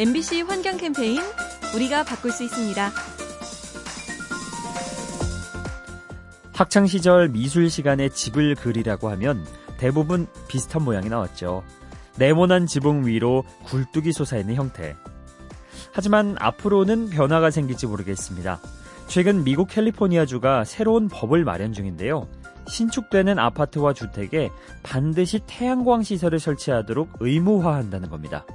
MBC 환경 캠페인 우리가 바꿀 수 있습니다. 학창 시절 미술 시간에 집을 그리라고 하면 대부분 비슷한 모양이 나왔죠. 네모난 지붕 위로 굴뚝이 솟아있는 형태. 하지만 앞으로는 변화가 생길지 모르겠습니다. 최근 미국 캘리포니아주가 새로운 법을 마련 중인데요. 신축되는 아파트와 주택에 반드시 태양광 시설을 설치하도록 의무화한다는 겁니다.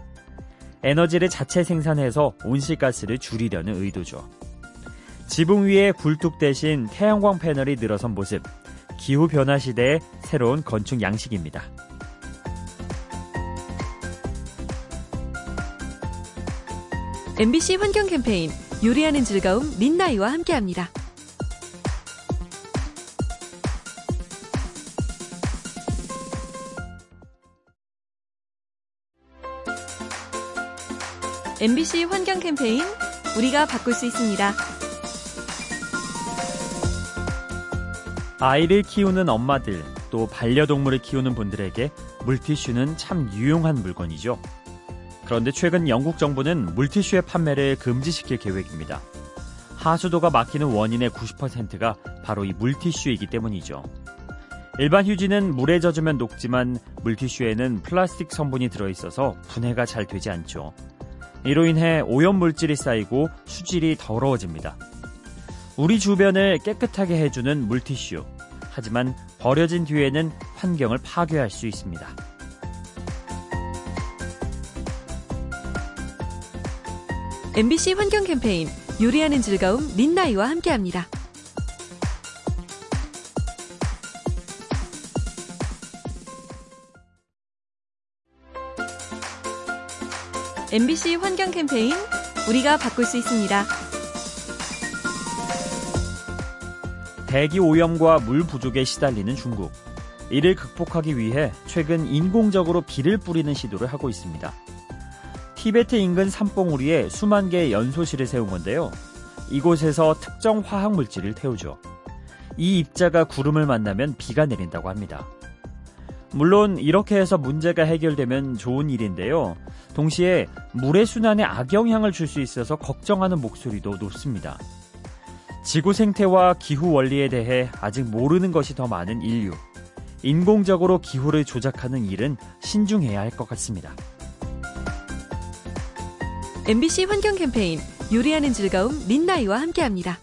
에너지를 자체 생산해서 온실가스를 줄이려는 의도죠. 지붕 위에 굴뚝 대신 태양광 패널이 늘어선 모습, 기후변화 시대의 새로운 건축 양식입니다. MBC 환경 캠페인 요리하는 즐거움 민나이와 함께합니다. MBC 환경 캠페인 우리가 바꿀 수 있습니다. 아이를 키우는 엄마들, 또 반려동물을 키우는 분들에게 물티슈는 참 유용한 물건이죠. 그런데 최근 영국 정부는 물티슈의 판매를 금지시킬 계획입니다. 하수도가 막히는 원인의 90%가 바로 이 물티슈이기 때문이죠. 일반 휴지는 물에 젖으면 녹지만 물티슈에는 플라스틱 성분이 들어있어서 분해가 잘 되지 않죠. 이로 인해 오염 물질이 쌓이고 수질이 더러워집니다. 우리 주변을 깨끗하게 해주는 물티슈. 하지만 버려진 뒤에는 환경을 파괴할 수 있습니다. MBC 환경 캠페인 요리하는 즐거움 민나이와 함께합니다. MBC 환경 캠페인 우리가 바꿀 수 있습니다. 대기 오염과 물 부족에 시달리는 중국. 이를 극복하기 위해 최근 인공적으로 비를 뿌리는 시도를 하고 있습니다. 티베트 인근 산봉우리에 수만 개의 연소실을 세운 건데요. 이곳에서 특정 화학 물질을 태우죠. 이 입자가 구름을 만나면 비가 내린다고 합니다. 물론 이렇게 해서 문제가 해결되면 좋은 일인데요. 동시에 물의 순환에 악영향을 줄 수 있어서 걱정하는 목소리도 높습니다. 지구 생태와 기후 원리에 대해 아직 모르는 것이 더 많은 인류. 인공적으로 기후를 조작하는 일은 신중해야 할 것 같습니다. MBC 환경 캠페인 요리하는 즐거움 민나이와 함께합니다.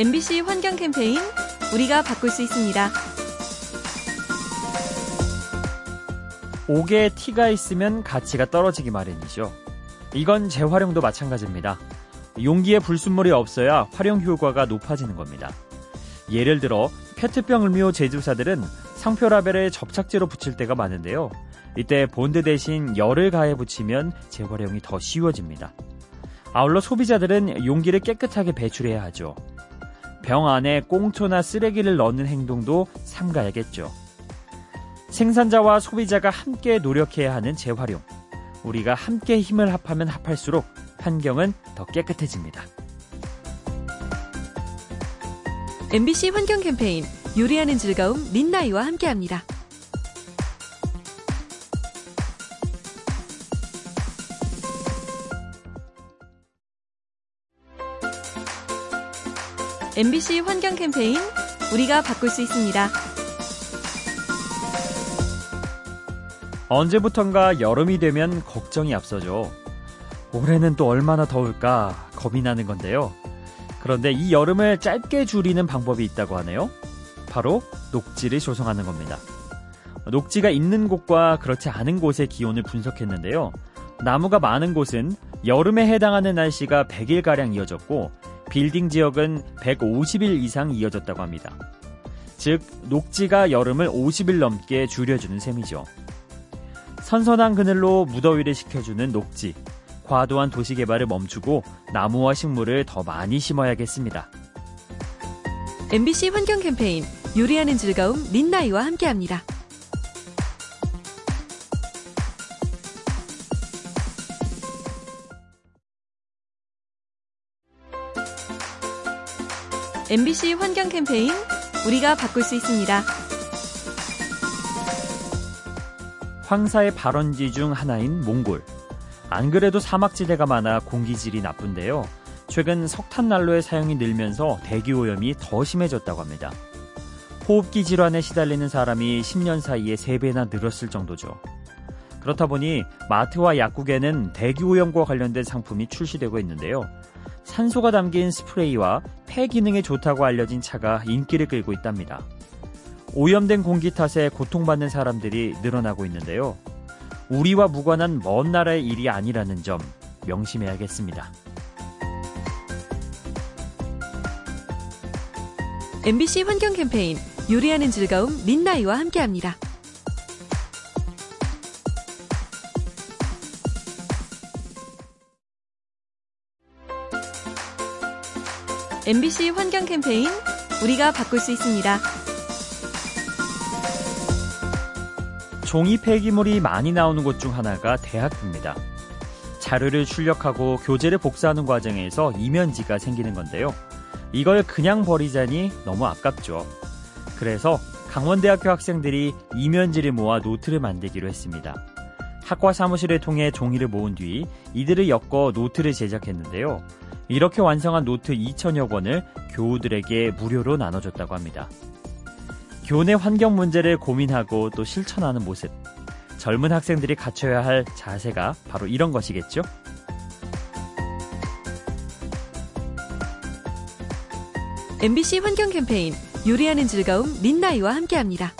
MBC 환경 캠페인 우리가 바꿀 수 있습니다. 옥에 티가 있으면 가치가 떨어지기 마련이죠. 이건 재활용도 마찬가지입니다. 용기에 불순물이 없어야 활용 효과가 높아지는 겁니다. 예를 들어 페트병 음료 제조사들은 상표 라벨에 접착제로 붙일 때가 많은데요. 이때 본드 대신 열을 가해 붙이면 재활용이 더 쉬워집니다. 아울러 소비자들은 용기를 깨끗하게 배출해야 하죠. 병 안에 꽁초나 쓰레기를 넣는 행동도 삼가야겠죠. 생산자와 소비자가 함께 노력해야 하는 재활용. 우리가 함께 힘을 합하면 합할수록 환경은 더 깨끗해집니다. MBC 환경 캠페인 요리하는 즐거움 민나이와 함께합니다. MBC 환경 캠페인 우리가 바꿀 수 있습니다. 언제부턴가 여름이 되면 걱정이 앞서죠. 올해는 또 얼마나 더울까 겁이 나는 건데요. 그런데 이 여름을 짧게 줄이는 방법이 있다고 하네요. 바로 녹지를 조성하는 겁니다. 녹지가 있는 곳과 그렇지 않은 곳의 기온을 분석했는데요. 나무가 많은 곳은 여름에 해당하는 날씨가 100일가량 이어졌고, 빌딩 지역은 150일 이상 이어졌다고 합니다. 즉, 녹지가 여름을 50일 넘게 줄여주는 셈이죠. 선선한 그늘로 무더위를 식혀주는 녹지. 과도한 도시 개발을 멈추고 나무와 식물을 더 많이 심어야겠습니다. MBC 환경 캠페인 요리하는 즐거움 민나이와 함께합니다. MBC 환경 캠페인 우리가 바꿀 수 있습니다. 황사의 발원지 중 하나인 몽골. 안 그래도 사막지대가 많아 공기질이 나쁜데요. 최근 석탄 난로의 사용이 늘면서 대기 오염이 더 심해졌다고 합니다. 호흡기 질환에 시달리는 사람이 10년 사이에 3배나 늘었을 정도죠. 그렇다 보니 마트와 약국에는 대기 오염과 관련된 상품이 출시되고 있는데요. 산소가 담긴 스프레이와 폐 기능에 좋다고 알려진 차가 인기를 끌고 있답니다. 오염된 공기 탓에 고통받는 사람들이 늘어나고 있는데요. 우리와 무관한 먼 나라의 일이 아니라는 점 명심해야겠습니다. MBC 환경 캠페인 요리하는 즐거움 민나이와 함께합니다. MBC 환경 캠페인 우리가 바꿀 수 있습니다. 종이 폐기물이 많이 나오는 곳 중 하나가 대학입니다. 자료를 출력하고 교재를 복사하는 과정에서 이면지가 생기는 건데요. 이걸 그냥 버리자니 너무 아깝죠. 그래서 강원대학교 학생들이 이면지를 모아 노트를 만들기로 했습니다. 학과 사무실을 통해 종이를 모은 뒤 이들을 엮어 노트를 제작했는데요. 이렇게 완성한 노트 2천여 권을 교우들에게 무료로 나눠줬다고 합니다. 교내 환경 문제를 고민하고 또 실천하는 모습. 젊은 학생들이 갖춰야 할 자세가 바로 이런 것이겠죠? MBC 환경 캠페인 요리하는 즐거움 민나이와 함께합니다.